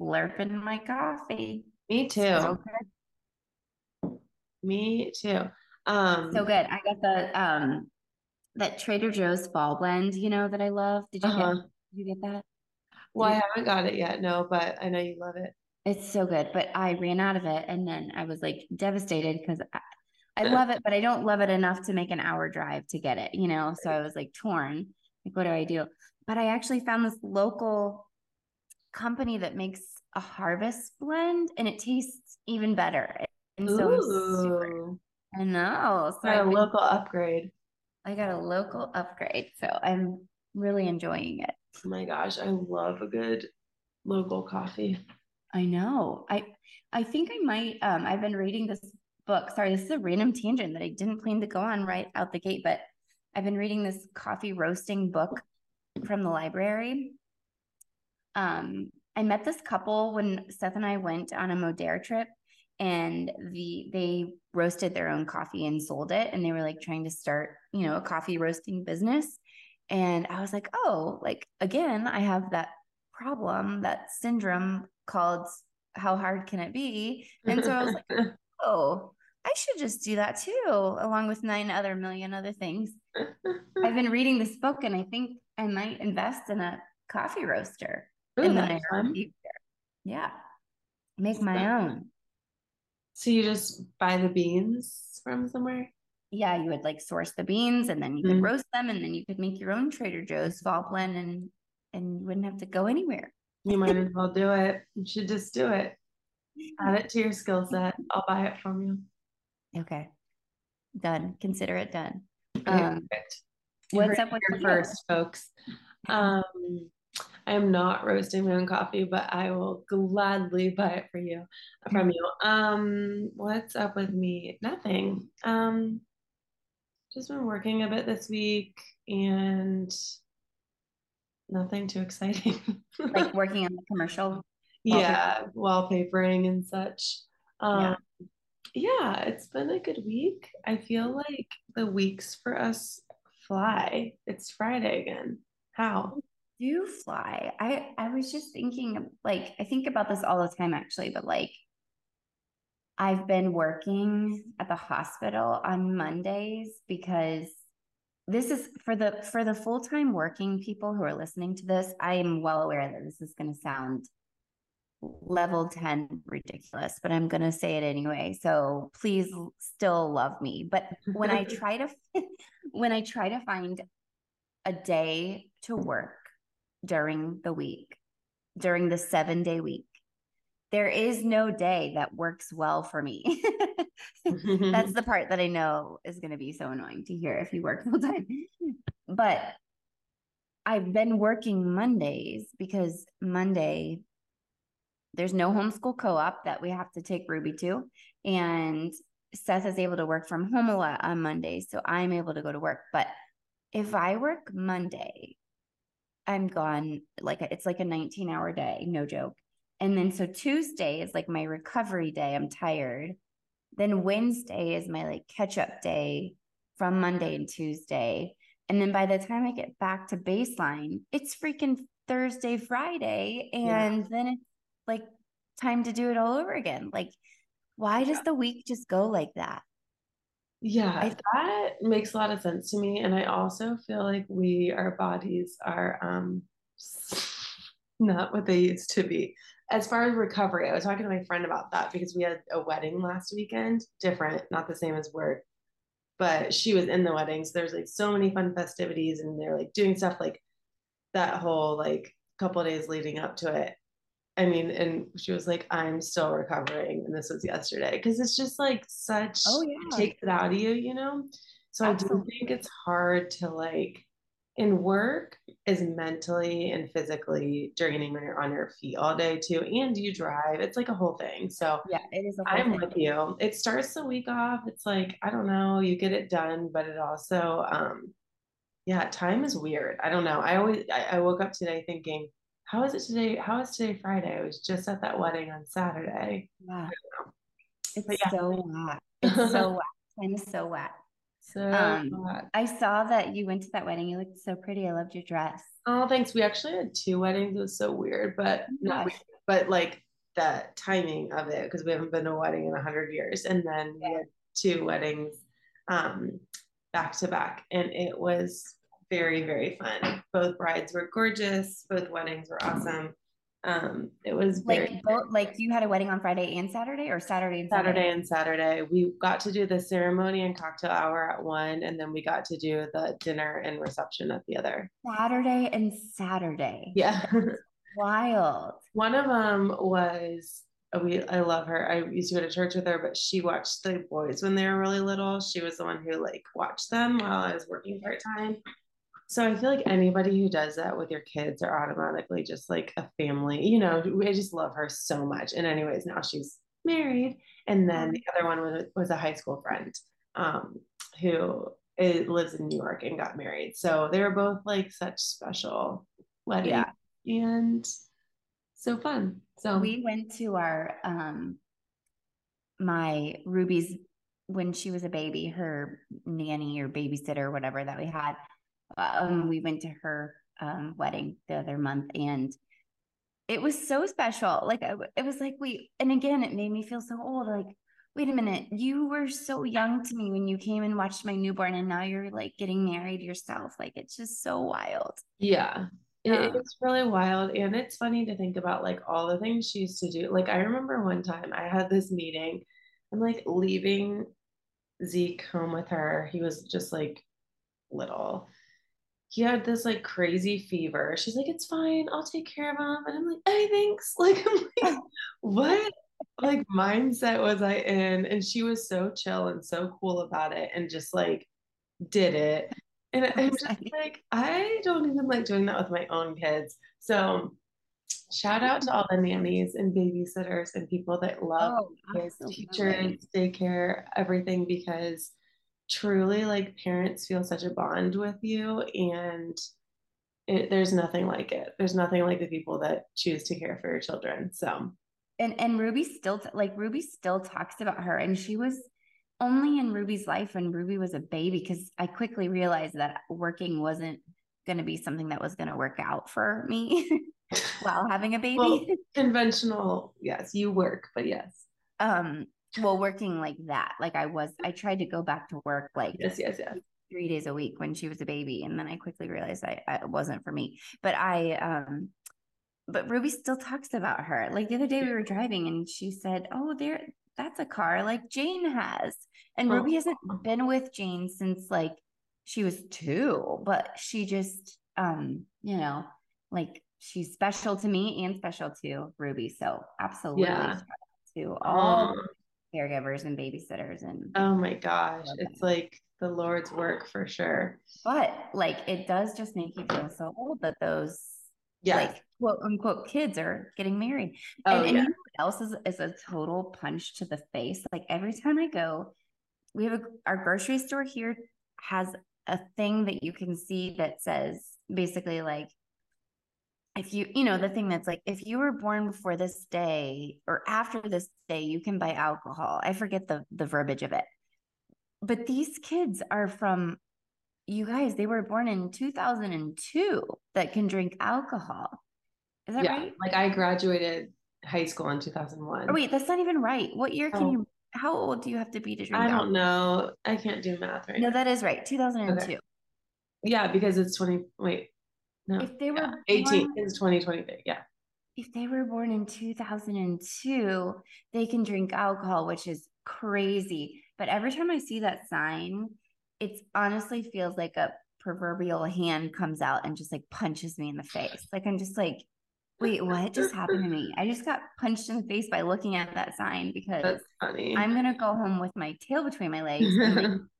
slurping my coffee. Me too. So. Me too. Um, So good. I got the um that Trader Joe's fall blend, you know, that I love. Did you uh-huh. get did you get that? Well, I haven't got it yet, no, but I know you love it. It's so good, but I ran out of it and then I was like devastated because I, I love it, but I don't love it enough to make an hour drive to get it, you know? So I was like torn. Like, what do I do? But I actually found this local company that makes a harvest blend and it tastes even better. And so I'm super, Ooh, I know. So got a local upgrade. I got a local upgrade. So I'm really enjoying it. Oh my gosh, I love a good local coffee. I know. I I think I might um I've been reading this book. Sorry, this is a random tangent that I didn't plan to go on right out the gate, but I've been reading this coffee roasting book from the library. Um I met this couple when Seth and I went on a Modere trip and the they roasted their own coffee and sold it and they were like trying to start, you know, a coffee roasting business. And I was like, "Oh, like again, I have that problem, that syndrome called how hard can it be? And so I was like, oh, I should just do that too, along with nine other million other things. I've been reading this book and I think I might invest in a coffee roaster Ooh, that's fun. future. Yeah. Make my own. So you just buy the beans from somewhere? Yeah, you would like source the beans and then you could Mhm. roast them and then you could make your own Trader Joe's fall blend and and you wouldn't have to go anywhere. You might as well do it. You should just do it. Add it to your skill set. I'll buy it from you. Okay. Done. Consider it done. Um, perfect. What's up with here you? first, folks? Um, I am not roasting my own coffee, but I will gladly buy it for you from you. Um, what's up with me? Nothing. Um, just been working a bit this week and nothing too exciting. like working on the commercial yeah, wallpapering and such. Yeah. Um, yeah, it's been a good week. I feel like the weeks for us fly. It's Friday again. How? Do fly. I I was just thinking like I think about this all the time actually, but like I've been working at the hospital on Mondays because this is for the for the full-time working people who are listening to this, I am well aware that this is going to sound level 10 ridiculous, but I'm going to say it anyway. So please still love me. But when I try to when I try to find a day to work during the week, during the 7-day week, there is no day that works well for me. That's the part that I know is going to be so annoying to hear if you work full time. But I've been working Mondays because Monday there's no homeschool co-op that we have to take Ruby to and Seth is able to work from home a lot on Mondays so I'm able to go to work but if I work Monday I'm gone like it's like a 19 hour day no joke. And then so Tuesday is like my recovery day I'm tired. Then Wednesday is my like catch up day from Monday and Tuesday. And then by the time I get back to baseline it's freaking Thursday Friday Yeah. and then it's like time to do it all over again. Like why does the week just go like that Yeah, that makes a lot of sense to me. And I also feel like we, our bodies are um not what they used to be. As far as recovery, I was talking to my friend about that because we had a wedding last weekend, different, not the same as work. But she was in the wedding, so there's like so many fun festivities, and they're like doing stuff like that whole like couple days leading up to it. I mean, and she was like, I'm still recovering. And this was yesterday because it's just like such, Oh, it yeah. takes it out of you, you know? So I do Absolutely. think it's hard to like and work is mentally and physically draining when you're on your feet all day too and you drive it's like a whole thing so yeah it is i'm thing. with you it starts the week off it's like i don't know you get it done but it also um yeah time is weird i don't know i always i, I woke up today thinking how is it today how is today friday i was just at that wedding on saturday yeah it's yeah. so hot. it's so wet time is so wet so um, I saw that you went to that wedding. You looked so pretty. I loved your dress. Oh, thanks. We actually had two weddings. It was so weird, but oh not weird, but like the timing of it because we haven't been to a wedding in a hundred years, and then yeah. we had two weddings um, back to back, and it was very very fun. Both brides were gorgeous. Both weddings were awesome. Um, it was like both, like you had a wedding on Friday and Saturday, or Saturday and Saturday? Saturday and Saturday. We got to do the ceremony and cocktail hour at one, and then we got to do the dinner and reception at the other. Saturday and Saturday. Yeah, wild. One of them was we. I love her. I used to go to church with her, but she watched the boys when they were really little. She was the one who like watched them while I was working part time. So I feel like anybody who does that with your kids are automatically just like a family. You know, I just love her so much. And anyways, now she's married. And then the other one was, was a high school friend um, who lives in New York and got married. So they were both like such special weddings yeah. and so fun. So we went to our um my Ruby's when she was a baby, her nanny or babysitter, or whatever that we had um, we went to her um, wedding the other month and it was so special. Like it was like we, and again, it made me feel so old. Like, wait a minute, you were so young to me when you came and watched my newborn, and now you're like getting married yourself. Like it's just so wild. Yeah, it's really wild, and it's funny to think about like all the things she used to do. Like I remember one time I had this meeting. I'm like leaving Zeke home with her. He was just like little he had this like crazy fever. She's like, it's fine, I'll take care of him. And I'm like, hey, thanks. Like, I'm like, oh. what like mindset was I in? And she was so chill and so cool about it and just like did it. And I'm just like, I don't even like doing that with my own kids. So shout out to all the nannies and babysitters and people that love oh, kids, teachers, daycare, everything because truly like parents feel such a bond with you and it, there's nothing like it. There's nothing like the people that choose to care for your children so. And and ruby still like ruby still talks about her and she was only in ruby's life when ruby was a baby because i quickly realized that working wasn't going to be something that was going to work out for me while having a baby. well, conventional yes you work but yes. Um well working like that like i was i tried to go back to work like yes yes yes. three days a week when she was a baby and then i quickly realized I, I it wasn't for me. But i um but ruby still talks about her. Like the other day we were driving and she said oh there that's a car like jane has. And oh. ruby hasn't been with jane since like she was two but she just um you know like she's special to me and special to ruby so absolutely yeah. to all caregivers and babysitters and oh my gosh it's like the lord's work for sure. But like it does just make you feel so old that those yeah like quote unquote kids are getting married. Oh, and, and yeah. you know what else is, is a total punch to the face? Like every time i go we have a our grocery store here has a thing that you can see that says basically like if you you know the thing that's like if you were born before this day or after this day you can buy alcohol. I forget the the verbiage of it. But these kids are from you guys they were born in 2002 that can drink alcohol. Is that yeah, right? like i graduated high school in 2001 oh, wait that's not even right. What year can oh. you how old do you have to be to drink i don't alcohol? know. I can't do math right no now. that is right. 2002 okay. yeah because it's 20 wait no. If they were yeah. 18 is 2023. Yeah. If they were born in 2002, they can drink alcohol, which is crazy. But every time I see that sign, it honestly feels like a proverbial hand comes out and just like punches me in the face. Like I'm just like, wait, what just happened to me? I just got punched in the face by looking at that sign because I'm gonna go home with my tail between my legs and like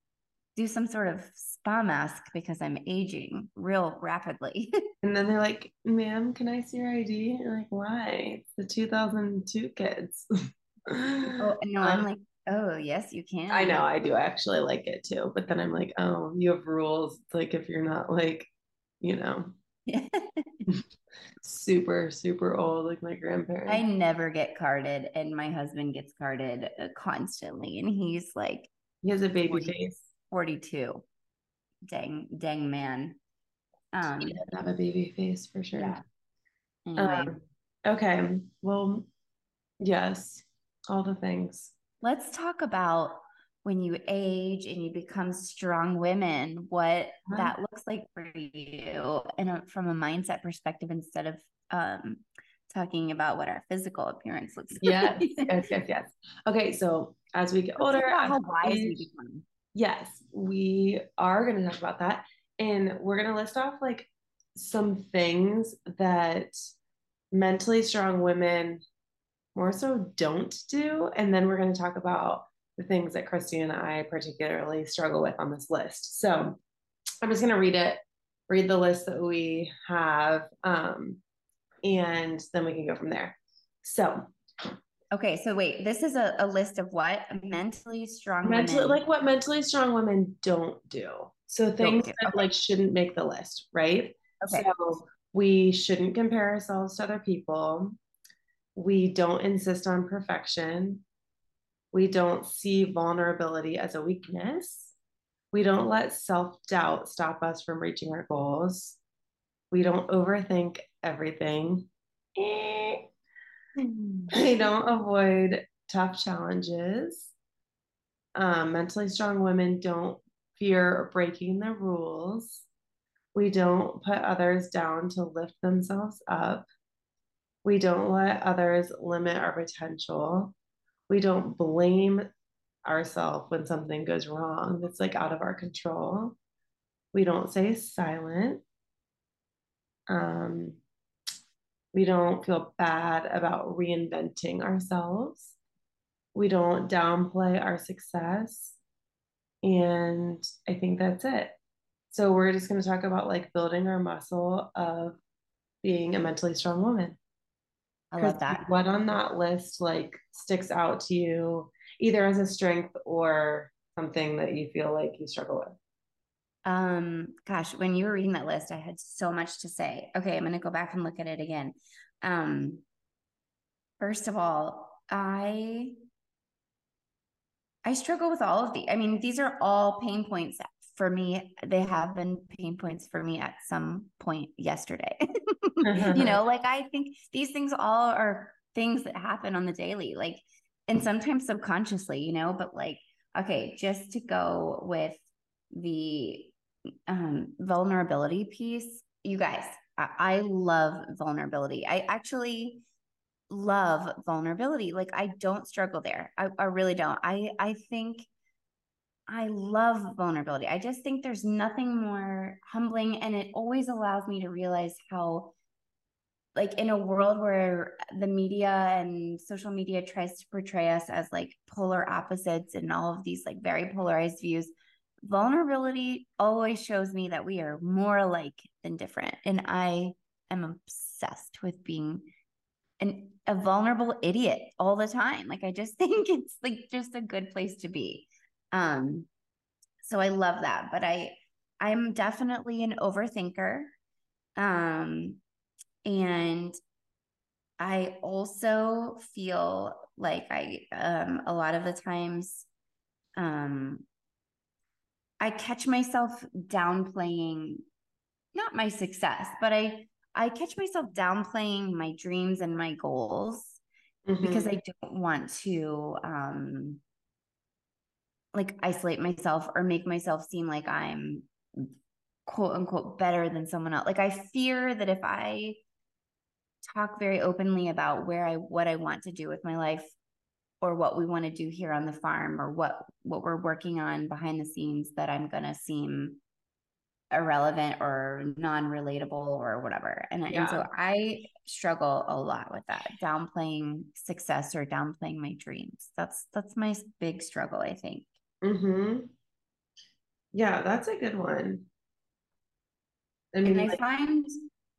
do some sort of spa mask because I'm aging real rapidly. and then they're like, ma'am, can I see your ID? And you're like, why? It's the 2002 kids. oh, no, I'm um, like, oh, yes, you can. I know, I do actually like it too. But then I'm like, oh, you have rules. It's like if you're not like, you know, super, super old, like my grandparents. I never get carded, and my husband gets carded uh, constantly. And he's like, he has a baby face. 42. Dang, dang man. Um, he does have a baby face for sure. Yeah. Anyway. Um, okay. Well, yes, all the things. Let's talk about when you age and you become strong women, what that looks like for you and from a mindset perspective instead of um, talking about what our physical appearance looks yes, like. yes, yes, yes. Okay, so as we get older, how wise we become. Yes, we are going to talk about that. And we're going to list off like some things that mentally strong women more so don't do. And then we're going to talk about the things that Christy and I particularly struggle with on this list. So I'm just going to read it, read the list that we have, um, and then we can go from there. So, okay, so wait, this is a, a list of what mentally strong mentally, women. like what mentally strong women don't do. So things do. that okay. like shouldn't make the list, right? Okay. So we shouldn't compare ourselves to other people. We don't insist on perfection. We don't see vulnerability as a weakness. We don't let self doubt stop us from reaching our goals. We don't overthink everything. Eh. we don't avoid tough challenges. Um, mentally strong women don't fear breaking the rules. We don't put others down to lift themselves up. We don't let others limit our potential we don't blame ourselves when something goes wrong that's like out of our control. We don't say silent. Um, we don't feel bad about reinventing ourselves. We don't downplay our success. And I think that's it. So we're just going to talk about like building our muscle of being a mentally strong woman. I love that. What on that list like sticks out to you, either as a strength or something that you feel like you struggle with? Um, gosh, when you were reading that list, I had so much to say. Okay, I'm gonna go back and look at it again. Um, first of all, I I struggle with all of the. I mean, these are all pain points for me. They have been pain points for me at some point yesterday. you know, like I think these things all are things that happen on the daily, like, and sometimes subconsciously, you know, but like, okay, just to go with the um, vulnerability piece, you guys, I, I love vulnerability. I actually love vulnerability. Like I don't struggle there. I, I really don't. I I think I love vulnerability. I just think there's nothing more humbling and it always allows me to realize how like in a world where the media and social media tries to portray us as like polar opposites and all of these like very polarized views vulnerability always shows me that we are more alike than different and i am obsessed with being an a vulnerable idiot all the time. Like i just think it's like just a good place to be. Um so i love that but i i'm definitely an overthinker. Um and I also feel like I um a lot of the times um I catch myself downplaying not my success, but I I catch myself downplaying my dreams and my goals mm-hmm. because I don't want to um like isolate myself or make myself seem like I'm quote unquote better than someone else. Like I fear that if I talk very openly about where I what I want to do with my life or what we want to do here on the farm or what what we're working on behind the scenes that I'm going to seem irrelevant or non-relatable or whatever. And, yeah. and so I struggle a lot with that, downplaying success or downplaying my dreams. That's that's my big struggle, I think. Mhm. Yeah, that's a good one. I mean, and I like, find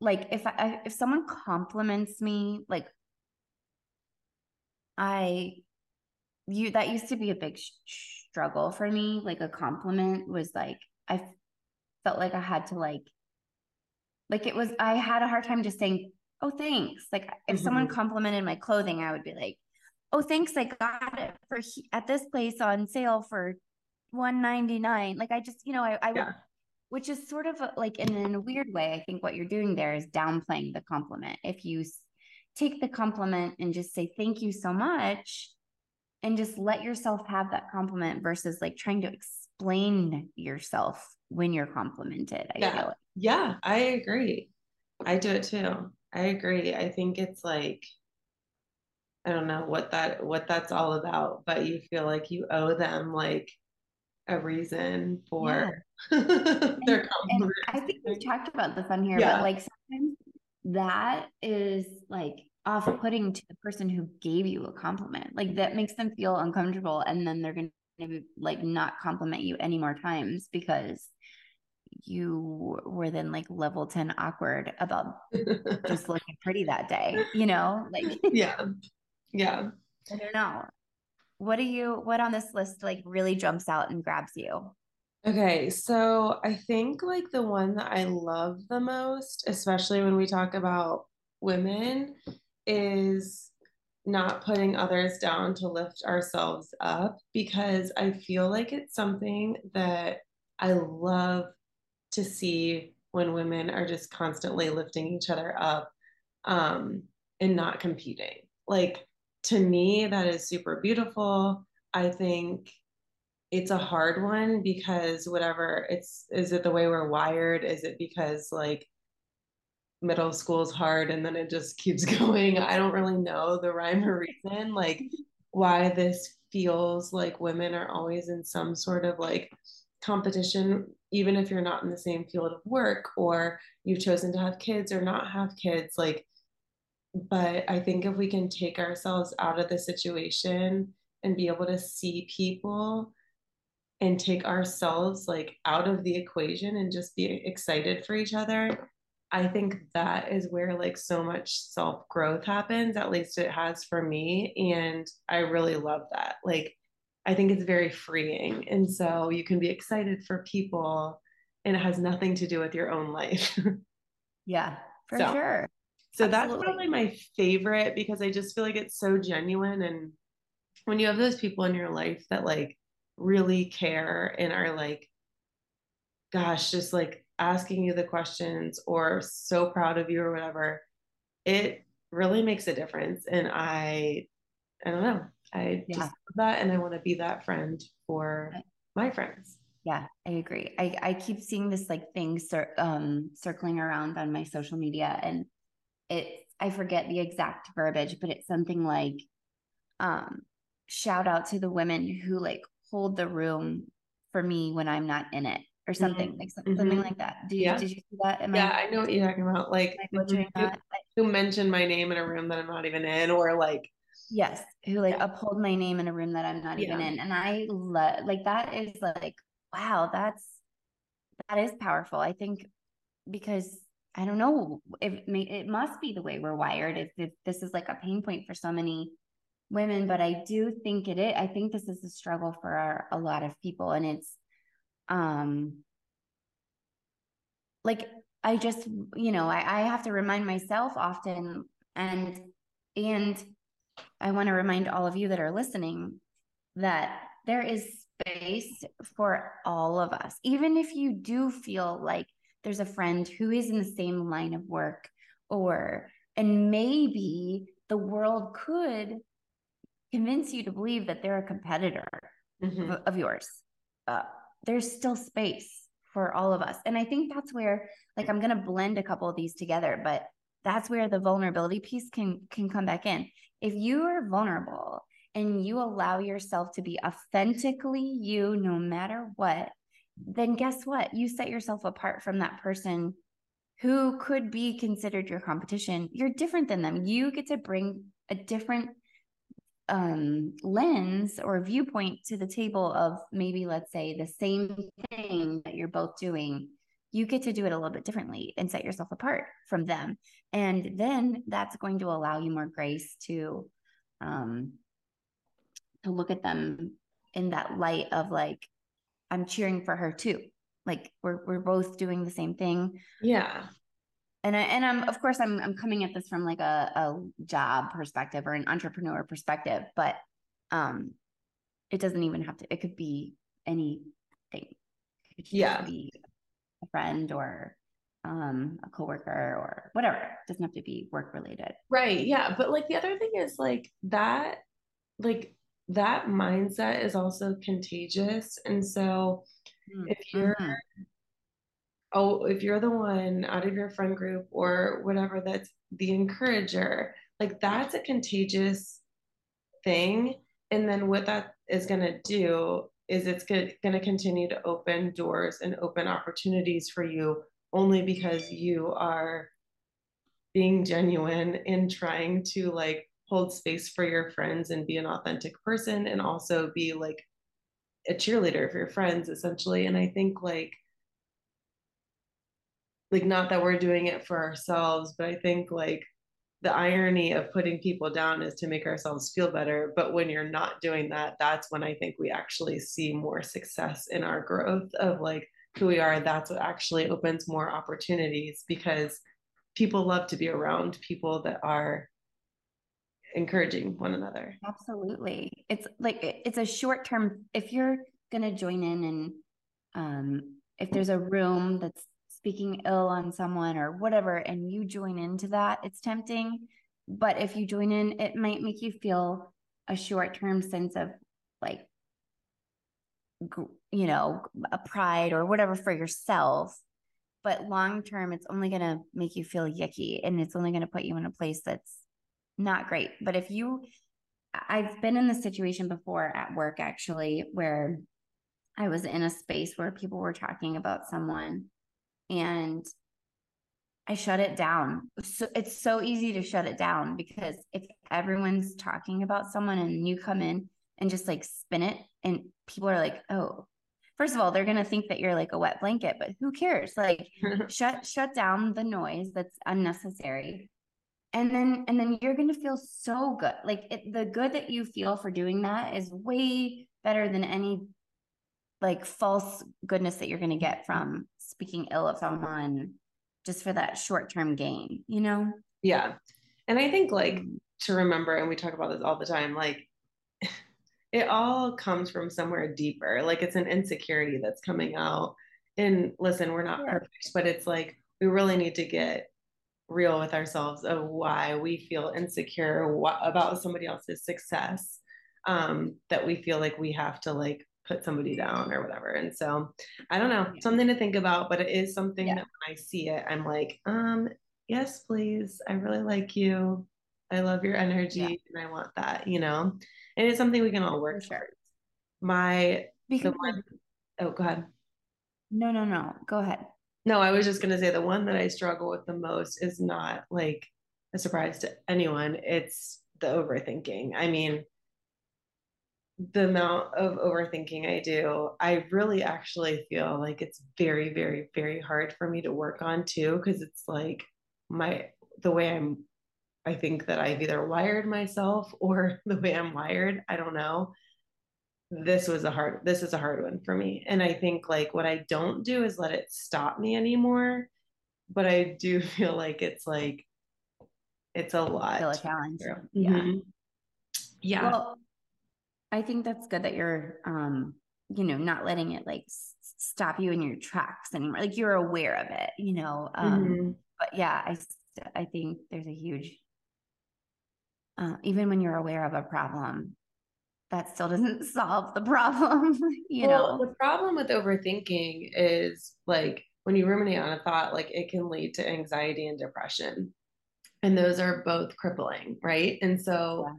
like if I if someone compliments me, like I you that used to be a big sh- struggle for me. Like a compliment was like I felt like I had to like like it was I had a hard time just saying, "Oh, thanks." Like if mm-hmm. someone complimented my clothing, I would be like, "Oh, thanks, I got it for he- at this place on sale for 199." Like I just, you know, I I yeah. would which is sort of a, like in, in a weird way, I think what you're doing there is downplaying the compliment. If you take the compliment and just say thank you so much and just let yourself have that compliment versus like trying to explain yourself when you're complimented. I yeah. Like. Yeah, I agree. I do it too. I agree. I think it's like I don't know what that what that's all about, but you feel like you owe them like a reason for yeah. their compliment. I think we've talked about this on here, yeah. but like sometimes that is like off-putting to the person who gave you a compliment. Like that makes them feel uncomfortable, and then they're gonna like not compliment you any more times because you were then like level 10 awkward about just looking pretty that day, you know? Like yeah. Yeah. I don't know. What do you what on this list like really jumps out and grabs you? Okay, so I think like the one that I love the most, especially when we talk about women, is not putting others down to lift ourselves up because I feel like it's something that I love to see when women are just constantly lifting each other up um, and not competing. Like to me, that is super beautiful. I think it's a hard one because whatever it's is it the way we're wired? Is it because like middle school is hard and then it just keeps going. I don't really know the rhyme or reason, like why this feels like women are always in some sort of like competition, even if you're not in the same field of work or you've chosen to have kids or not have kids. Like, but I think if we can take ourselves out of the situation and be able to see people and take ourselves like out of the equation and just be excited for each other I think that is where like so much self growth happens. At least it has for me. And I really love that. Like, I think it's very freeing. And so you can be excited for people and it has nothing to do with your own life. yeah, for so, sure. So Absolutely. that's probably my favorite because I just feel like it's so genuine. And when you have those people in your life that like really care and are like, gosh, just like asking you the questions or so proud of you or whatever, it really makes a difference. And I, I don't know, I yeah. just love that, and I want to be that friend for my friends. Yeah, I agree. I, I keep seeing this like thing cir- um, circling around on my social media, and it I forget the exact verbiage, but it's something like, um, shout out to the women who like hold the room for me when I'm not in it or something mm-hmm. like something mm-hmm. like that. Do you, yeah. Did you see that? Am yeah, I, I know what you're talking about. Like who, who mentioned my name in a room that I'm not even in, or like yes, who like yeah. uphold my name in a room that I'm not even in, and I love like that is like wow, that's that is powerful. I think because I don't know if it must be the way we're wired. If, if this is like a pain point for so many women, but I do think it is. I think this is a struggle for our, a lot of people, and it's um like i just you know i, I have to remind myself often and and i want to remind all of you that are listening that there is space for all of us even if you do feel like there's a friend who is in the same line of work or and maybe the world could convince you to believe that they're a competitor mm-hmm. of, of, yours uh, there's still space for all of us. And I think that's where like I'm going to blend a couple of these together, but that's where the vulnerability piece can can come back in. If you are vulnerable and you allow yourself to be authentically you no matter what, then guess what? You set yourself apart from that person who could be considered your competition. You're different than them. You get to bring a different um lens or viewpoint to the table of maybe let's say the same thing that you're both doing you get to do it a little bit differently and set yourself apart from them. And then that's going to allow you more grace to um to look at them in that light of like i'm cheering for her too. Like we're we're both doing the same thing. Yeah and I, and I'm of course I'm I'm coming at this from like a, a job perspective or an entrepreneur perspective, but um it doesn't even have to it could be anything. It could yeah. be a friend or um a coworker or whatever. It doesn't have to be work related. Right. Yeah. But like the other thing is like that like that mindset is also contagious. And so mm-hmm. if you're mm-hmm oh, if you're the one out of your friend group or whatever that's the encourager, like that's a contagious thing. And then what that is going to do is it's going to continue to open doors and open opportunities for you only because you are being genuine in trying to like hold space for your friends and be an authentic person and also be like a cheerleader for your friends essentially and i think like like not that we're doing it for ourselves but i think like the irony of putting people down is to make ourselves feel better. But when you're not doing that that's when i think we actually see more success in our growth of like who we are. That's what actually opens more opportunities because people love to be around people that are encouraging one another. Absolutely. It's like it's a short term if you're going to join in and um if there's a room that's speaking ill on someone or whatever and you join into that it's tempting. But if you join in it might make you feel a short-term sense of like you know a pride or whatever for yourself. But long term it's only going to make you feel yucky and it's only going to put you in a place that's not great. But if you i've been in this situation before at work actually where i was in a space where people were talking about someone and I shut it down. So it's so easy to shut it down because if everyone's talking about someone and you come in and just like spin it and people are like, "Oh, first of all, they're going to think that you're like a wet blanket, but who cares? Like shut shut down the noise that's unnecessary. And then and then you're going to feel so good. Like it, the good that you feel for doing that is way better than any like false goodness that you're going to get from speaking ill of someone just for that short term gain, you know? Yeah. And I think like mm. to remember, and we talk about this all the time, like it all comes from somewhere deeper. Like it's an insecurity that's coming out. And listen, we're not yeah. perfect, but it's like we really need to get real with ourselves of why we feel insecure about somebody else's success um, that we feel like we have to like put somebody down or whatever. And so I don't know, something to think about, but it is something yeah. that when I see it, I'm like, um, yes, please. I really like you. I love your energy yeah. and I want that, you know? And it's something we can all work for. Sure. My because one, oh go ahead. No, no, no. Go ahead. No, I was just gonna say the one that I struggle with the most is not like a surprise to anyone. It's the overthinking. I mean, the amount of overthinking I do, I really actually feel like it's very, very, very hard for me to work on too, because it's like my the way I'm I think that I've either wired myself or the way I'm wired. I don't know. This was a hard this is a hard one for me. And I think like what I don't do is let it stop me anymore. But I do feel like it's like it's a lot. Still a challenge. Mm-hmm. Yeah. Yeah. Well, I think that's good that you're, um, you know, not letting it like stop you in your tracks anymore. Like you're aware of it, you know. Um, mm-hmm. But yeah, I I think there's a huge, uh, even when you're aware of a problem, that still doesn't solve the problem. you well, know, the problem with overthinking is like when you ruminate on a thought, like it can lead to anxiety and depression, and those are both crippling, right? And so. Yeah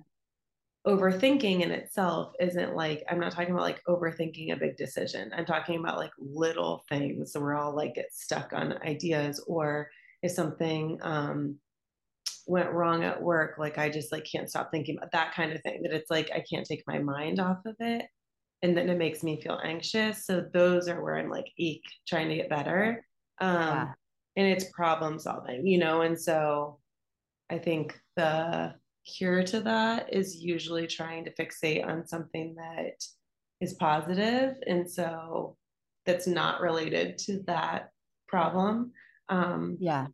overthinking in itself isn't like i'm not talking about like overthinking a big decision. I'm talking about like little things. So we're all like get stuck on ideas or if something um went wrong at work like i just like can't stop thinking about that kind of thing that it's like i can't take my mind off of it. And then it makes me feel anxious. So those are where i'm like eek trying to get better. Um yeah. and it's problem solving you know? And so i think the cure to that is usually trying to fixate on something that is positive and so that's not related to that problem um yeah.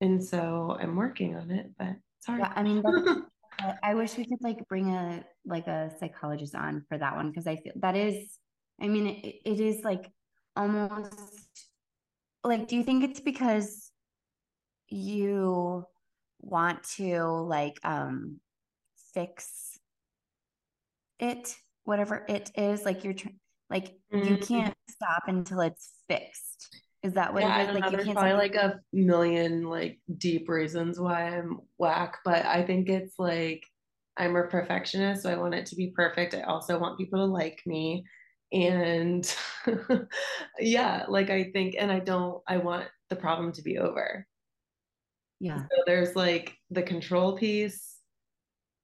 and so i'm working on it but it's hard. Yeah, i mean i wish we could like bring a like a psychologist on for that one because i feel that is i mean it, it is like almost like do you think it's because you want to like um fix it whatever it is like you're tr- like mm-hmm. you can't stop until it's fixed. Is that what yeah, it is like you can't probably like a million like deep reasons why i'm whack but i think it's like i'm a perfectionist so i want it to be perfect. I also want people to like me and yeah like i think and i don't i want the problem to be over yeah. So there's like the control piece.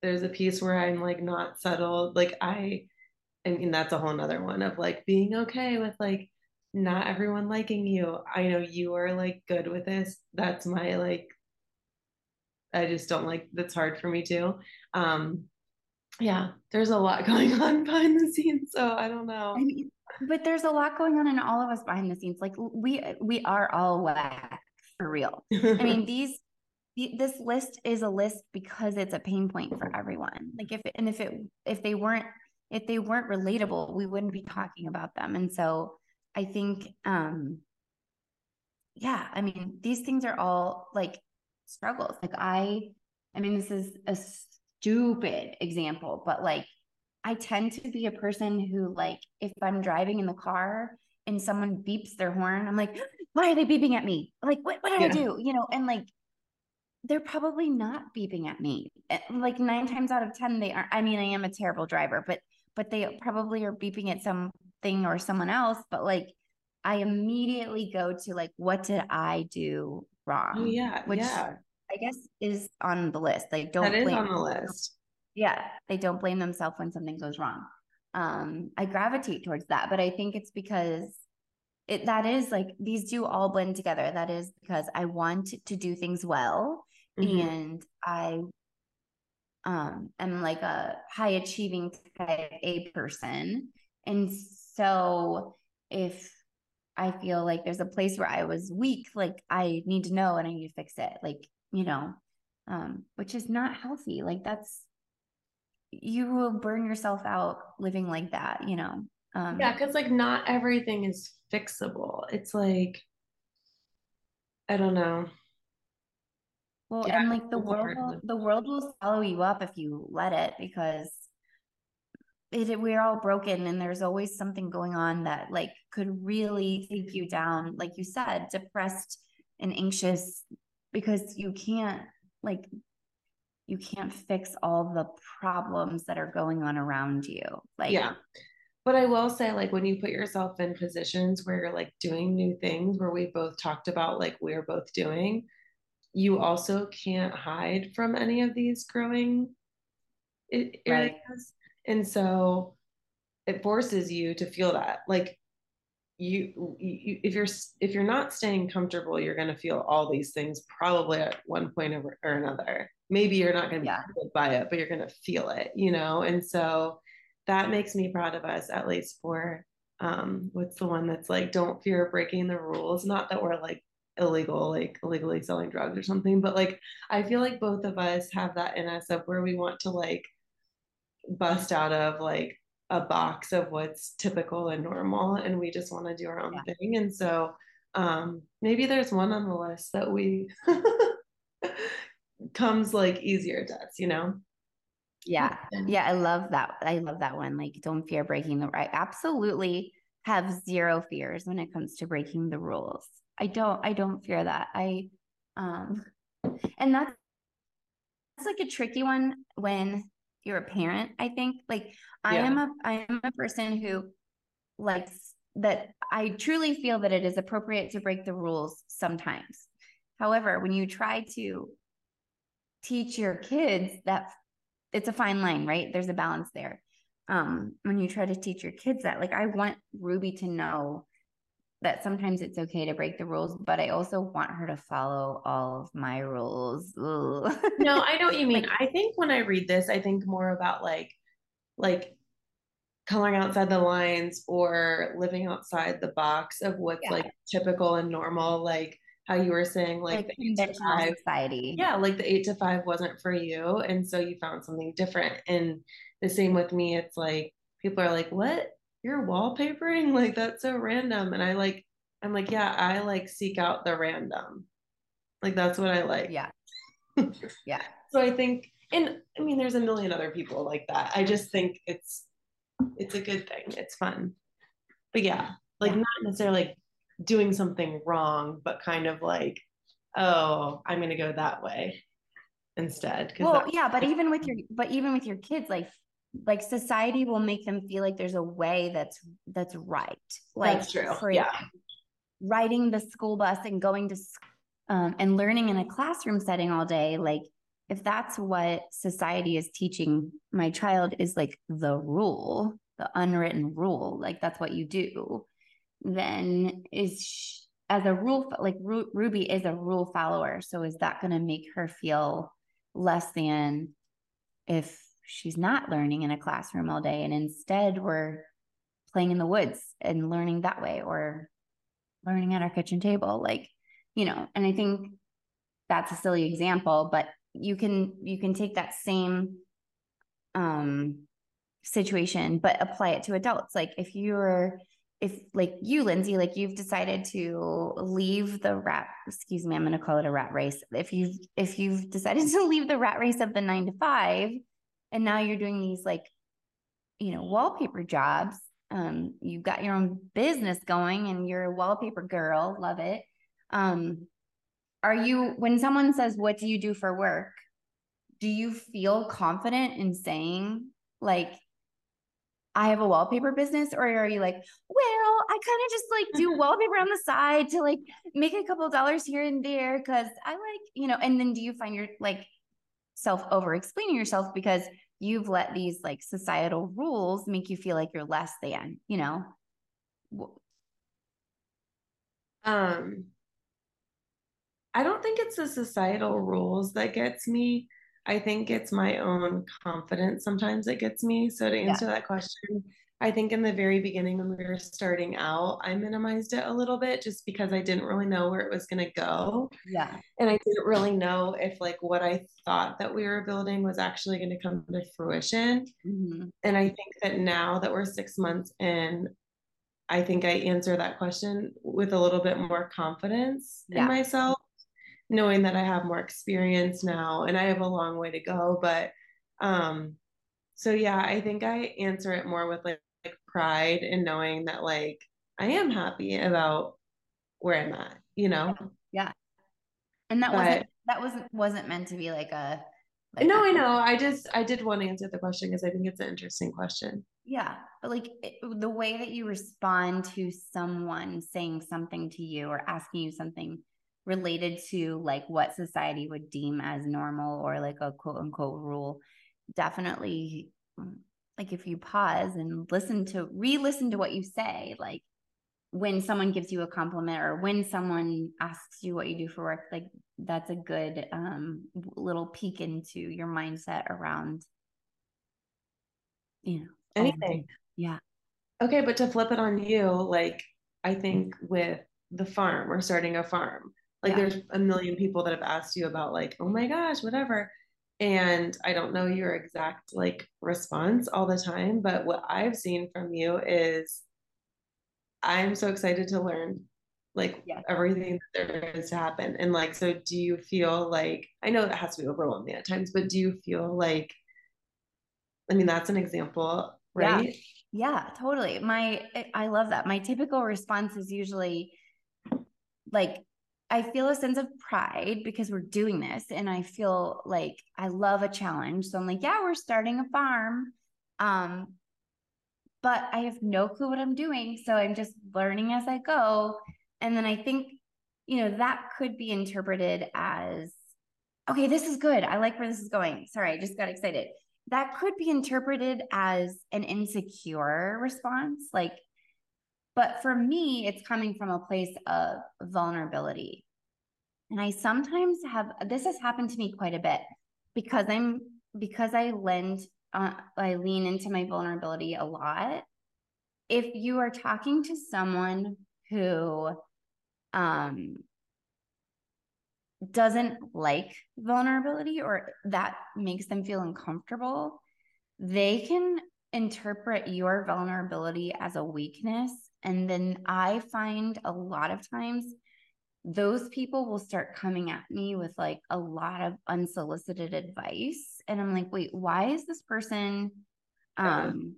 There's a piece where I'm like not settled. Like I, I mean, that's a whole nother one of like being okay with like not everyone liking you. I know you are like good with this. That's my like, I just don't like, that's hard for me too. Um, yeah, there's a lot going on behind the scenes. So I don't know. I mean, but there's a lot going on in all of us behind the scenes. Like we, we are all whack for real. I mean, these this list is a list because it's a pain point for everyone. Like if and if it if they weren't if they weren't relatable we wouldn't be talking about them. And so i think um yeah i mean these things are all like struggles. Like i i mean this is a stupid example but like i tend to be a person who like if i'm driving in the car and someone beeps their horn i'm like why are they beeping at me? Like what, what did yeah. i do? You know and like they're probably not beeping at me. Eh, like nine times out of 10, they are. I mean, I am a terrible driver, but, but they probably are beeping at something or someone else. But like, I immediately go to like, what did I do wrong? Oh, yeah. Which yeah. I guess is on the list. Like, don't that is blame, on the list. Yeah. They don't blame themselves when something goes wrong. Um, I gravitate towards that, but I think it's because it that is like these do all blend together. That is because I want to do things well mm-hmm. and I um am like a high achieving type A person. And so if I feel like there's a place where I was weak, like I need to know and I need to fix it. Like, you know, um, which is not healthy. Like that's you will burn yourself out living like that, you know. Um yeah, because like not everything is fixable. It's like I don't know. Well, yeah, and like the world, will, the world will swallow you up if you let it because it, we're all broken and there's always something going on that like could really take you down, like you said, depressed and anxious because you can't like you can't fix all the problems that are going on around you. Like yeah. But I will say, like, when you put yourself in positions where you're like doing new things, where we both talked about, like, we're both doing, you also can't hide from any of these growing areas. Right. And so it forces you to feel that like you, you if you're if you're not staying comfortable you're going to feel all these things probably at one point or, or another maybe you're not going to be yeah. by it but you're going to feel it you know and so that makes me proud of us at least for um what's the one that's like don't fear breaking the rules not that we're like illegal, like illegally selling drugs or something. But like, I feel like both of us have that in us of where we want to like bust out of like a box of what's typical and normal, and we just want to do our own yeah. thing. And so um, maybe there's one on the list that we comes like easier to us, you know? Yeah. Yeah. I love that. I love that one. Like, don't fear breaking the right. Absolutely have zero fears when it comes to breaking the rules. I don't I don't fear that. I um and that's that's like a tricky one when you're a parent, I think. Like I yeah. am a I am a person who likes that I truly feel that it is appropriate to break the rules sometimes. However, when you try to teach your kids that it's a fine line, right? There's a balance there. Um, when you try to teach your kids that, like, I want Ruby to know that sometimes it's okay to break the rules, but I also want her to follow all of my rules. no, I know what you mean. Like, I think when I read this, I think more about like, like coloring outside the lines or living outside the box of what's yeah. like typical and normal. Like how you were saying, like, like conventional society. Yeah, like the eight to five wasn't for you, and so you found something different. And the same with me. It's like people are like, "What? You're wallpapering? Like that's so random." And I like, I'm like, yeah, I like seek out the random. Like that's what I like. Yeah. yeah. So I think, and I mean, there's a million other people like that. I just think it's it's a good thing. It's fun. But yeah, like yeah. not necessarily like doing something wrong, but kind of like, oh, I'm gonna go that way instead. Well, yeah, but even with your but even with your kids, like like society will make them feel like there's a way that's that's right. Like that's true. For yeah. Riding the school bus and going to um, and learning in a classroom setting all day, like if that's what society is teaching my child is like the rule, the unwritten rule, like that's what you do, then is she, as a rule like Ru- Ruby is a rule follower. So is that going to make her feel less than if she's not learning in a classroom all day and instead we're playing in the woods and learning that way or learning at our kitchen table like you know and i think that's a silly example but you can you can take that same um situation but apply it to adults. Like if you're if like you lindsay like you've decided to leave the rat excuse me i'm going to call it a rat race. If you've if you've decided to leave the rat race of the nine to five and now you're doing these like you know wallpaper jobs. Um you've got your own business going and you're a wallpaper girl. Love it. Um are you when someone says what do you do for work? do you feel confident in saying like I have a wallpaper business, or are you like, well, I kind of just like do wallpaper on the side to like make a couple dollars here and there because I like, you know, and then do you find your like self over explaining yourself because you've let these like societal rules make you feel like you're less than, you know? Um, I don't think it's the societal rules that gets me. I think it's my own confidence sometimes that gets me. So to answer yeah. that question, I think in the very beginning when we were starting out, I minimized it a little bit just because I didn't really know where it was going to go. Yeah. And I didn't really know if like what I thought that we were building was actually going to come to fruition. Mm-hmm. And I think that now that we're 6 months in, I think I answer that question with a little bit more confidence yeah. in myself knowing that I have more experience now and I have a long way to go. But um, so yeah, I think I answer it more with like, like pride in knowing that like I am happy about where I'm at, you know? Yeah. And that but, wasn't that wasn't wasn't meant to be like a like no, I know. I just I did want to answer the question because I think it's an interesting question. Yeah, but like it, the way that you respond to someone saying something to you or asking you something related to like what society would deem as normal or like a quote unquote rule definitely like if you pause and listen to re-listen to what you say like when someone gives you a compliment or when someone asks you what you do for work like that's a good um little peek into your mindset around you know anything yeah okay but to flip it on you like i think with the farm or starting a farm like yeah. there's a million people that have asked you about like, oh my gosh, whatever. And I don't know your exact like response all the time, but what I've seen from you is I'm so excited to learn like yeah. everything that there is to happen. And like, so do you feel like I know that has to be overwhelming at times, but do you feel like I mean that's an example, right? Yeah, yeah totally. My I love that. My typical response is usually like I feel a sense of pride because we're doing this and I feel like I love a challenge. So I'm like, yeah, we're starting a farm. Um, but I have no clue what I'm doing. So I'm just learning as I go. And then I think, you know, that could be interpreted as okay, this is good. I like where this is going. Sorry, I just got excited. That could be interpreted as an insecure response. Like, but for me, it's coming from a place of vulnerability. And I sometimes have this has happened to me quite a bit because I'm because I lend uh, I lean into my vulnerability a lot. If you are talking to someone who um doesn't like vulnerability or that makes them feel uncomfortable, they can interpret your vulnerability as a weakness. And then I find a lot of times those people will start coming at me with like a lot of unsolicited advice. And I'm like, wait, why is this person um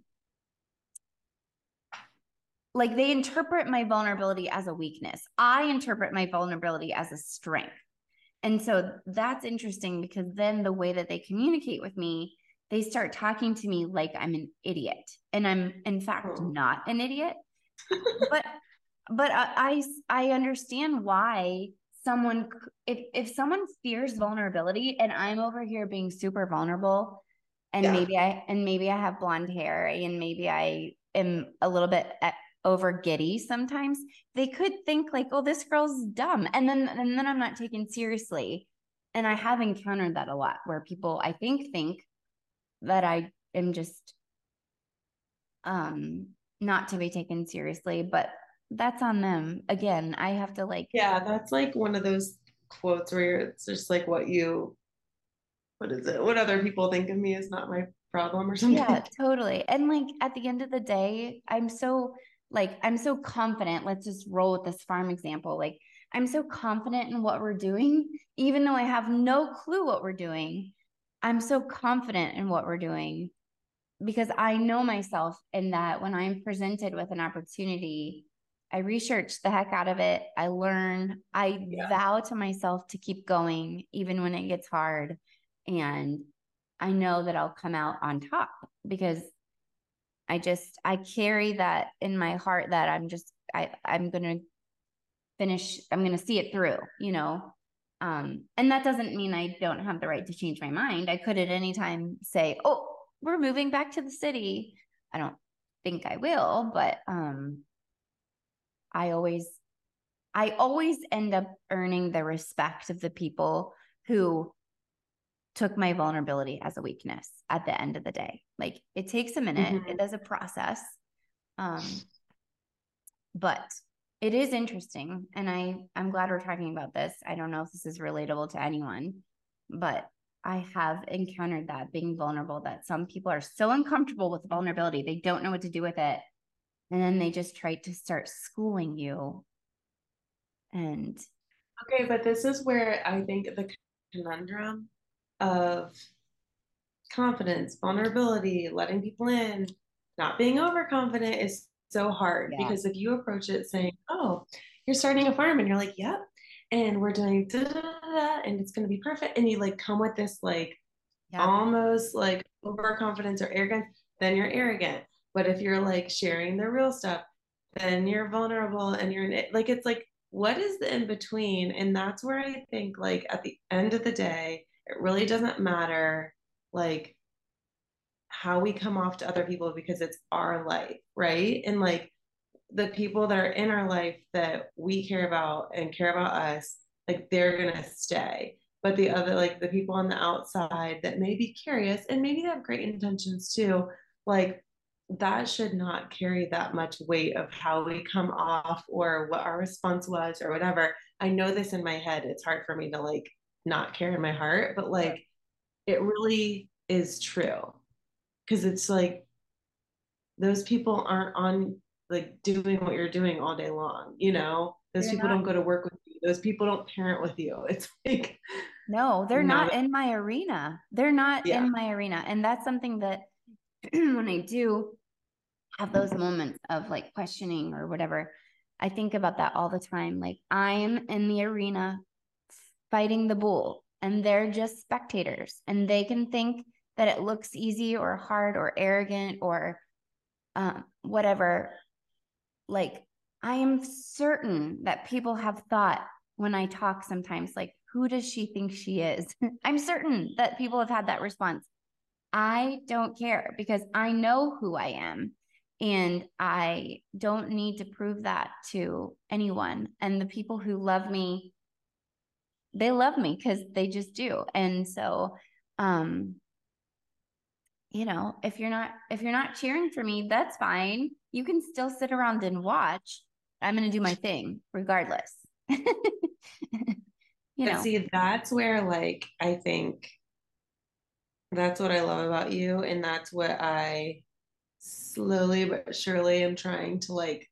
like they interpret my vulnerability as a weakness. I interpret my vulnerability as a strength. And so that's interesting because then the way that they communicate with me, they start talking to me like I'm an idiot. And I'm in fact oh. not an idiot. but but I, I I understand why someone if if someone fears vulnerability and I'm over here being super vulnerable and yeah. maybe I and maybe I have blonde hair and maybe I am a little bit eh, over giddy sometimes they could think like oh this girl's dumb and then and then i'm not taken seriously and i have encountered that a lot where people i think think that i am just um not to be taken seriously but that's on them. Again i have to like yeah that's like one of those quotes where it's just like what you what is it what other people think of me is not my problem or something. Yeah totally. And like at the end of the day i'm so like i'm so confident. Let's just roll with this farm example. Like i'm so confident in what we're doing even though i have no clue what we're doing i'm so confident in what we're doing because i know myself in that when i'm presented with an opportunity i research the heck out of it i learn i yeah. vow to myself to keep going even when it gets hard and i know that i'll come out on top because I just I carry that in my heart that I'm just I I'm going to finish I'm going to see it through, you know. Um and that doesn't mean I don't have the right to change my mind. I could at any time say, "Oh, we're moving back to the city." I don't think I will, but um I always I always end up earning the respect of the people who took my vulnerability as a weakness at the end of the day. Like it takes a minute, mm-hmm. it is a process. Um, but it is interesting. And I, I'm glad we're talking about this. I don't know if this is relatable to anyone, but I have encountered that being vulnerable, that some people are so uncomfortable with vulnerability, they don't know what to do with it. And then they just try to start schooling you. And okay, but this is where I think the conundrum of confidence, vulnerability, letting people in, not being overconfident is so hard yeah. because if you approach it saying, "Oh, you're starting a farm," and you're like, "Yep," and we're doing da da da, and it's going to be perfect, and you like come with this like yeah. almost like overconfidence or arrogance, then you're arrogant. But if you're like sharing the real stuff, then you're vulnerable and you're like it's like what is the in between? And that's where I think like at the end of the day, it really doesn't matter like how we come off to other people because it's our life, right? And like the people that are in our life that we care about and care about us, like they're gonna stay. But the other, like the people on the outside that may be curious and maybe they have great intentions too, like that should not carry that much weight of how we come off or what our response was or whatever. I know this in my head. It's hard for me to like not care in my heart, but like it really is true. Cause it's like those people aren't on like doing what you're doing all day long, you know? Those they're people not. don't go to work with you. Those people don't parent with you. It's like no, they're not, not in my arena. They're not yeah. in my arena. And that's something that when I do have those moments of like questioning or whatever, I think about that all the time. Like I'm in the arena fighting the bull and they're just spectators and they can think that it looks easy or hard or arrogant or um, whatever like i am certain that people have thought when i talk sometimes like who does she think she is? I'm certain that people have had that response. I don't care because I know who I am and I don't need to prove that to anyone. And the people who love me, they love me because they just do. And so, um, you know, if you're not if you're not cheering for me, that's fine. You can still sit around and watch. I'm going to do my thing regardless. you know. see, that's where like I think that's what I love about you and that's what I slowly but surely am trying to like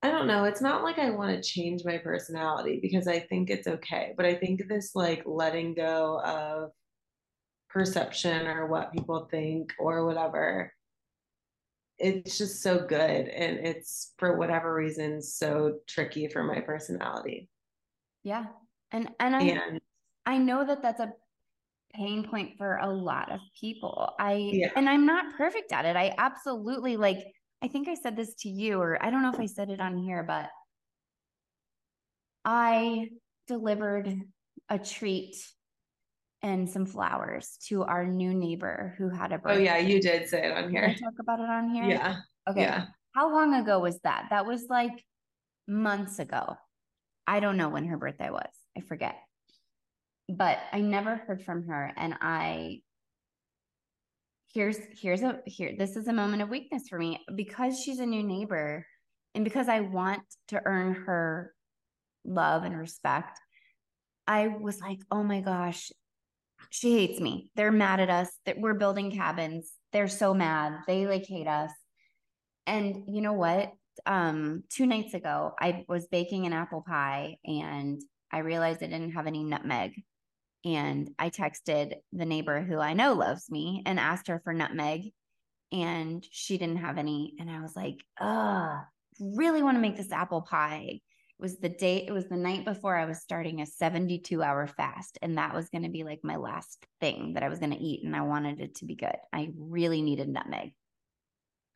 I don't know. It's not like I want to change my personality because I think it's okay. But I think this like letting go of perception or what people think or whatever it's just so good and it's for whatever reason so tricky for my personality. Yeah and and i and, i know that that's a pain point for a lot of people. I yeah. and i'm not perfect at it. I absolutely like i think i said this to you or i don't know if i said it on here but i delivered a treat and some flowers to our new neighbor who had a birthday. Oh yeah, you did say it on here. talk about it on here? Yeah. Okay. Yeah. How long ago was that? That was like months ago. I don't know when her birthday was. I forget. But I never heard from her and I here's here's a here this is a moment of weakness for me because she's a new neighbor and because I want to earn her love and respect. I was like, "Oh my gosh, she hates me. They're mad at us that we're building cabins. They're so mad. They like hate us. And you know what? Um, two nights ago, I was baking an apple pie and I realized I didn't have any nutmeg. And I texted the neighbor who I know loves me and asked her for nutmeg. And she didn't have any. And I was like, oh, really want to make this apple pie was the date it was the night before i was starting a 72 hour fast and that was going to be like my last thing that i was going to eat and i wanted it to be good. I really needed nutmeg.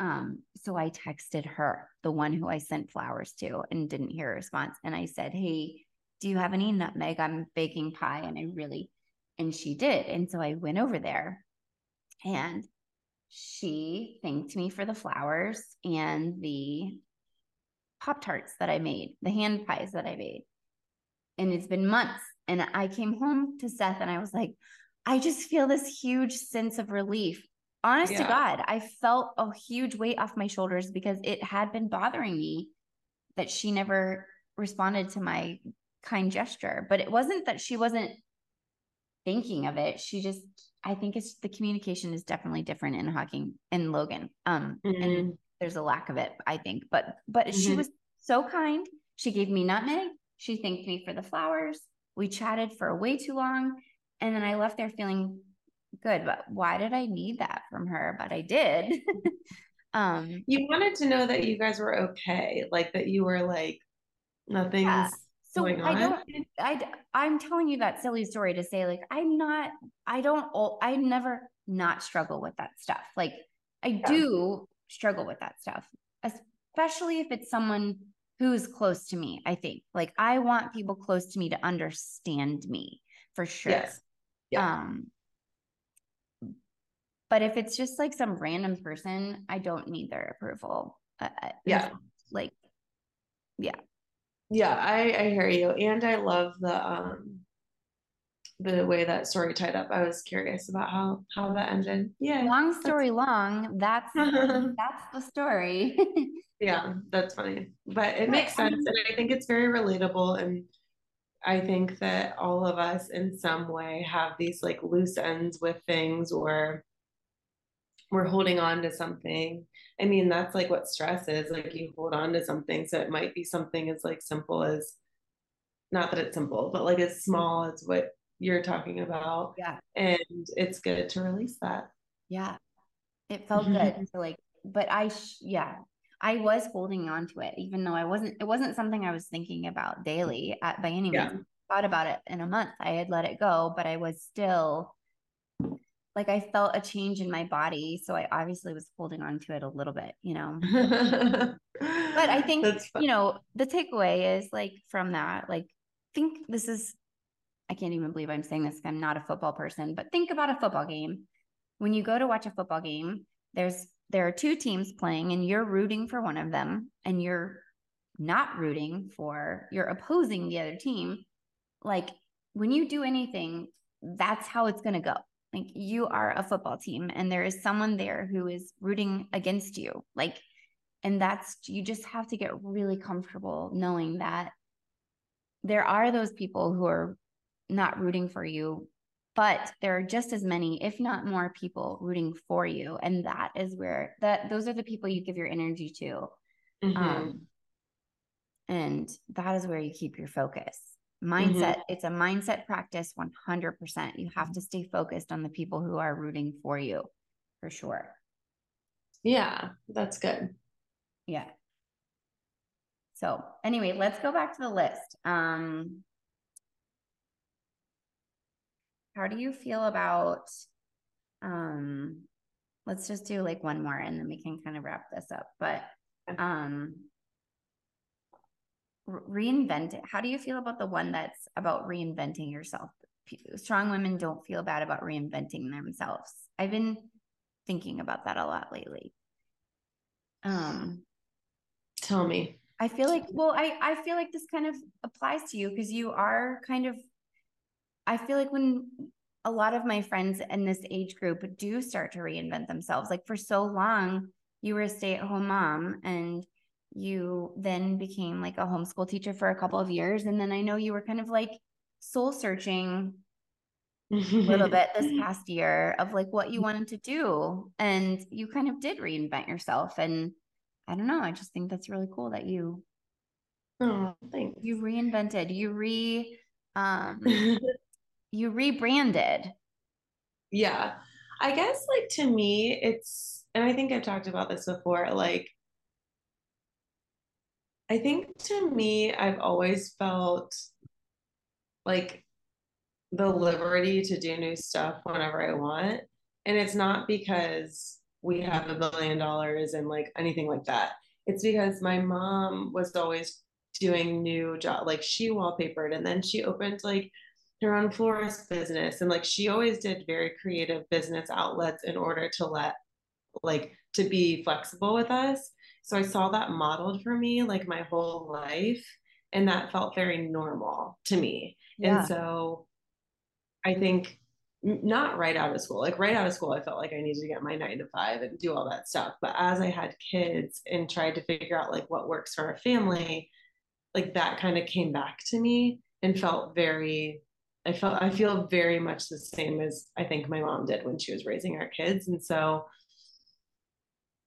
Um so i texted her the one who i sent flowers to and didn't hear a response and i said hey do you have any nutmeg? I'm baking pie and i really and she did and so i went over there and she thanked me for the flowers and the Pop Tarts that I made, the hand pies that I made. And it's been months. And I came home to Seth and I was like, I just feel this huge sense of relief. Honest yeah. to God, I felt a huge weight off my shoulders because it had been bothering me that she never responded to my kind gesture. But it wasn't that she wasn't thinking of it. She just, I think it's the communication is definitely different in Hocking and Logan. Um, mm-hmm. and there's a lack of it, I think. But but mm-hmm. she was so kind. She gave me nutmeg. She thanked me for the flowers. We chatted for way too long. And then I left there feeling good. But why did I need that from her? But I did. um you wanted to know that you guys were okay, like that you were like nothing's yeah. so going on. I don't I I'm telling you that silly story to say like I'm not I don't I never not struggle with that stuff. Like I yeah. do struggle with that stuff, especially if it's someone who's close to me. I think like I want people close to me to understand me for sure. Yes. Yeah. Um, but if it's just like some random person, I don't need their approval. Uh, uh yeah. Like, yeah. Yeah, I, I hear you. And I love the um the way that story tied up. I was curious about how how that ended. Yeah. Long story that's... long. That's that's the story. yeah, that's funny. But it makes sense. And I think it's very relatable. And I think that all of us in some way have these like loose ends with things or we're holding on to something. I mean, that's like what stress is. Like you hold on to something. So it might be something as like simple as not that it's simple, but like as small as what you're talking about. Yeah. And it's good to release that. Yeah. It felt good to like, but I, sh- yeah, I was holding on to it, even though I wasn't, it wasn't something I was thinking about daily at, by any means. Yeah. Thought about it in a month. I had let it go, but I was still like, I felt a change in my body. So I obviously was holding on to it a little bit, you know. but I think, you know, the takeaway is like from that, like, think this is I can't even believe I'm saying this. I'm not a football person, but think about a football game. When you go to watch a football game, there's there are two teams playing and you're rooting for one of them and you're not rooting for you're opposing the other team. Like when you do anything, that's how it's going to go. Like you are a football team and there is someone there who is rooting against you. Like and that's you just have to get really comfortable knowing that there are those people who are not rooting for you but there are just as many if not more people rooting for you. And that is where that those are the people you give your energy to. Mm-hmm. um, and that is where you keep your focus. Mindset mm-hmm. it's a mindset practice 100% you have to stay focused on the people who are rooting for you for sure. Yeah that's good. Yeah. So anyway let's go back to the list. Um how do you feel about um let's just do like one more and then we can kind of wrap this up but um reinvent it. How do you feel about the one that's about reinventing yourself? Strong women don't feel bad about reinventing themselves. I've been thinking about that a lot lately. Um tell me. I feel like well i i feel like this kind of applies to you because you are kind of I feel like when a lot of my friends in this age group do start to reinvent themselves, like for so long, you were a stay at home mom and you then became like a homeschool teacher for a couple of years. And then I know you were kind of like soul searching a little bit this past year of like what you wanted to do. And you kind of did reinvent yourself. And I don't know, I just think that's really cool that you Oh, thanks. You reinvented, you re um you rebranded. Yeah. I guess like to me it's and I think I've talked about this before like I think to me I've always felt like the liberty to do new stuff whenever I want and it's not because we have a billion dollars and like anything like that. It's because my mom was always doing new job like she wallpapered and then she opened like her own florist business and like she always did very creative business outlets in order to let like to be flexible with us. So i saw that modeled for me like my whole life and that felt very normal to me. Yeah. and so i think not right out of school like right out of school i felt like i needed to get my nine to five and do all that stuff. But as i had kids and tried to figure out like what works for our family like that kind of came back to me and felt very I felt I feel very much the same as I think my mom did when she was raising our kids. And so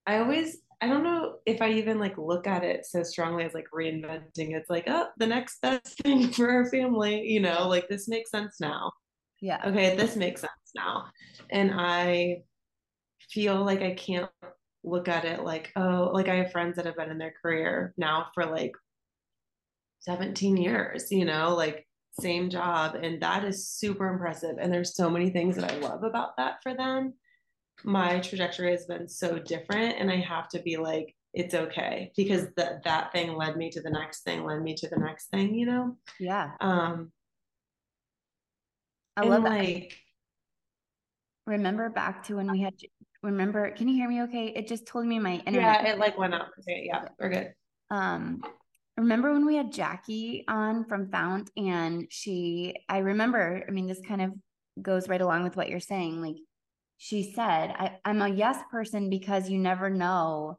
I always I don't know if I even like look at it so strongly as like reinventing. It's like, oh, the next best thing for our family, you know, like this makes sense now. Yeah. Okay, this makes sense now. And I feel like I can't look at it like, oh, like I have friends that have been in their career now for like 17 years, you know, like same job. And that is super impressive. And there's so many things that I love about that for them. My trajectory has been so different. And I have to be like, it's okay because that that thing led me to the next thing, led me to the next thing, you know? Yeah. Um I love like remember back to when we had remember can you hear me okay? It just told me my internet. Yeah, it like went up. Okay, yeah, we're good. Um remember when we had Jackie on from Fount and she, I remember, I mean, this kind of goes right along with what you're saying. Like she said, I, I'm a yes person because you never know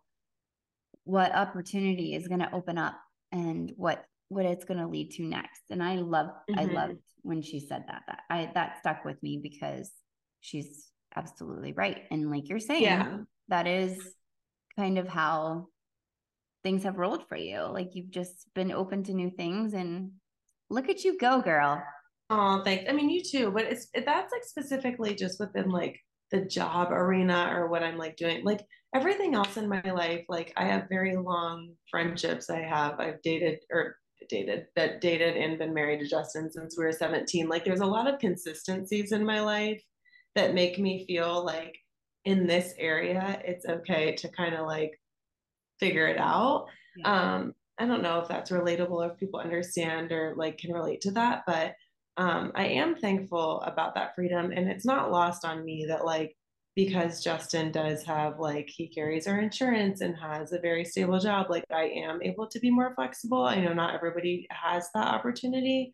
what opportunity is going to open up and what what it's going to lead to next and i love mm-hmm. i loved when she said that that i that stuck with me because she's absolutely right and like you're saying yeah. that is kind of how things have rolled for you. Like you've just been open to new things and look at you go, girl. Oh, thanks. I mean, you too, but it's that's like specifically just within like the job arena or what I'm like doing. Like everything else in my life, like I have very long friendships. I have I've dated or dated that dated and been married to Justin since we were 17. Like there's a lot of consistencies in my life that make me feel like in this area it's okay to kind of like figure it out. Yeah. Um, I don't know if that's relatable or if people understand or like can relate to that, but um, I am thankful about that freedom. And it's not lost on me that, like, because Justin does have, like, he carries our insurance and has a very stable job, like, I am able to be more flexible. I know not everybody has that opportunity.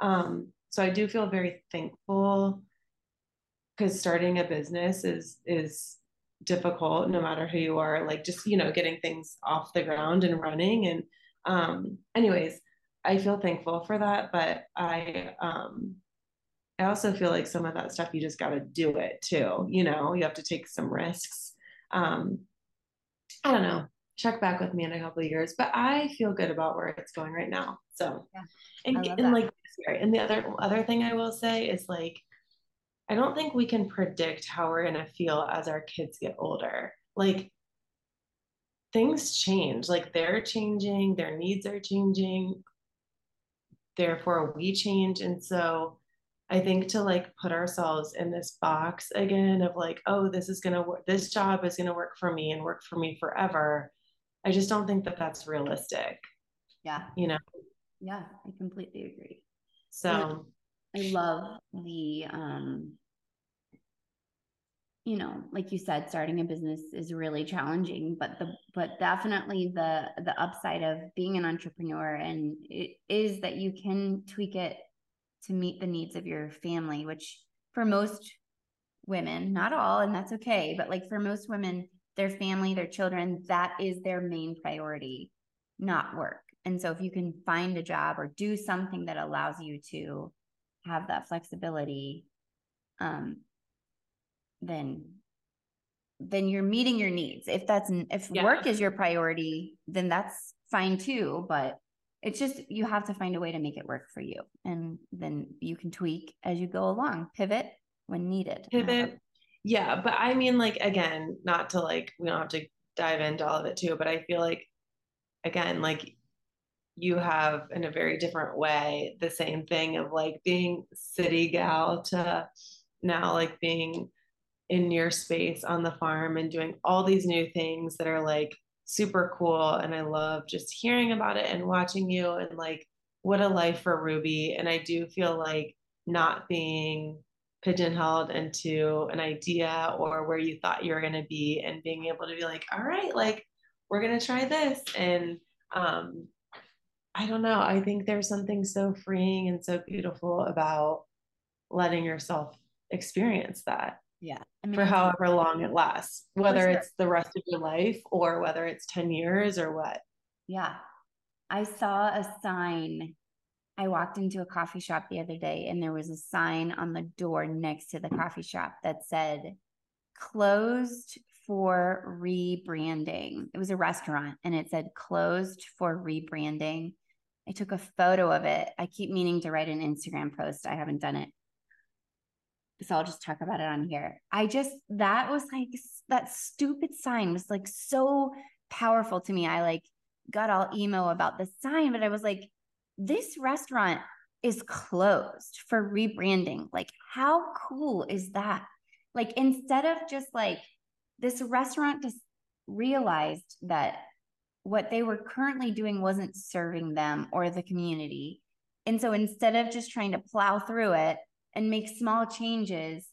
Um, so I do feel very thankful because starting a business is, is, difficult no matter who you are like just you know getting things off the ground and running and um anyways I feel thankful for that, but I um I also feel like some of that stuff you just got to do it too. You know, you have to take some risks. Um I don't know. Check back with me in a couple of years, but I feel good about where it's going right now. So, yeah, and, and like, and the other other thing I will say is like, I don't think we can predict how we're gonna feel as our kids get older. Like, things change. Like they're changing, their needs are changing. Therefore we change. And so i think to like put ourselves in this box again of like oh this is going to work this job is going to work for me and work for me forever i just don't think that that's realistic. Yeah. You know? Yeah i completely agree. So i love the um you know like you said starting a business is really challenging but the but definitely the the upside of being an entrepreneur and it is that you can tweak it to meet the needs of your family which for most women not all and that's okay but like for most women their family their children that is their main priority not work. And so if you can find a job or do something that allows you to have that flexibility um then then you're meeting your needs. If that's if yeah. work is your priority, then that's fine too, but it's just you have to find a way to make it work for you and then you can tweak as you go along, pivot when needed. Pivot. Yeah, but I mean like again, not to like we don't have to dive into all of it too, but I feel like again like you have in a very different way the same thing of like being city gal to now like being in your space on the farm and doing all these new things that are like super cool and I love just hearing about it and watching you and like what a life for Ruby. And I do feel like not being pigeonholed into an idea or where you thought you were going to be and being able to be like all right like we're going to try this. And um I don't know I think there's something so freeing and so beautiful about letting yourself experience that yeah. I mean, for however long it lasts, whether sure. it's the rest of your life or whether it's 10 years or what. Yeah. I saw a sign. I walked into a coffee shop the other day and there was a sign on the door next to the coffee shop that said closed for rebranding. It was a restaurant and it said closed for rebranding. I took a photo of it. I keep meaning to write an Instagram post. I haven't done it so I'll just talk about it on here. I just that was like that stupid sign was like so powerful to me. I like got all emo about the sign, but I was like, this restaurant is closed for rebranding. Like, how cool is that? Like, instead of just like this restaurant just realized that what they were currently doing wasn't serving them or the community. And so instead of just trying to plow through it, and make small changes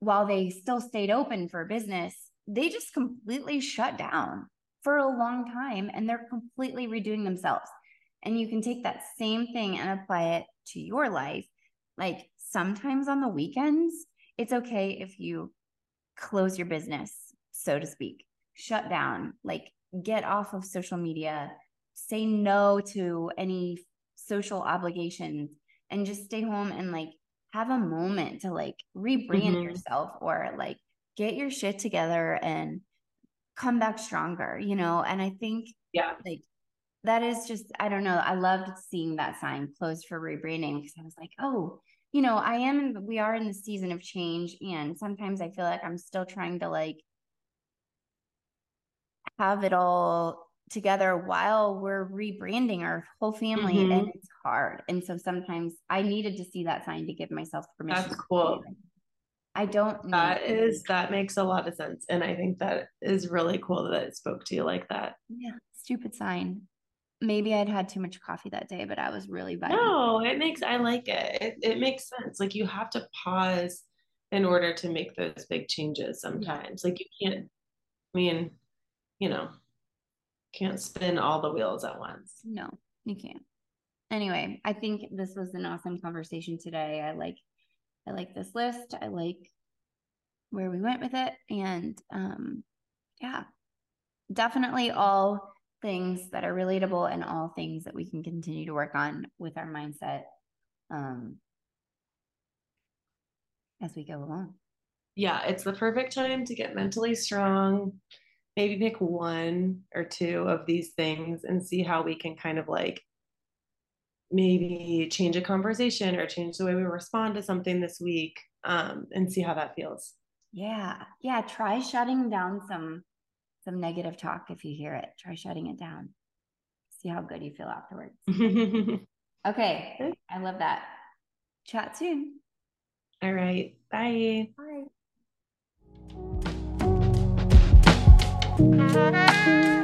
while they still stayed open for business, they just completely shut down for a long time and they're completely redoing themselves. And you can take that same thing and apply it to your life. Like sometimes on the weekends, it's okay if you close your business, so to speak, shut down, like get off of social media, say no to any social obligations, and just stay home and like have a moment to like rebrand mm-hmm. yourself or like get your shit together and come back stronger, you know? And I think, yeah, like that is just, I don't know. I loved seeing that sign closed for rebranding because I was like, oh, you know, I am, we are in the season of change. And sometimes I feel like I'm still trying to like have it all together while we're rebranding our whole family mm-hmm. and it's hard and so sometimes i needed to see that sign to give myself permission that's cool i don't That is that makes a lot of sense and i think that is really cool that it spoke to you like that yeah stupid sign maybe I'd had too much coffee that day, but I was really bad. No, it makes I like it. It it makes sense. Like you have to pause in order to make those big changes sometimes. Like you can't I mean, you know, can't spin all the wheels at once. No, you can't. Anyway, I think this was an awesome conversation today. I like I like this list. I like where we went with it. And um yeah, definitely all things that are relatable and all things that we can continue to work on with our mindset um, as we go along. Yeah, it's the perfect time to get mentally strong. Maybe pick one or two of these things and see how we can kind of like maybe change a conversation or change the way we respond to something this week um, and see how that feels. Yeah. Yeah. Try shutting down some some negative talk if you hear it. Try shutting it down. See how good you feel afterwards. okay. I love that. Chat soon. All right. Bye. Bye. Thank you.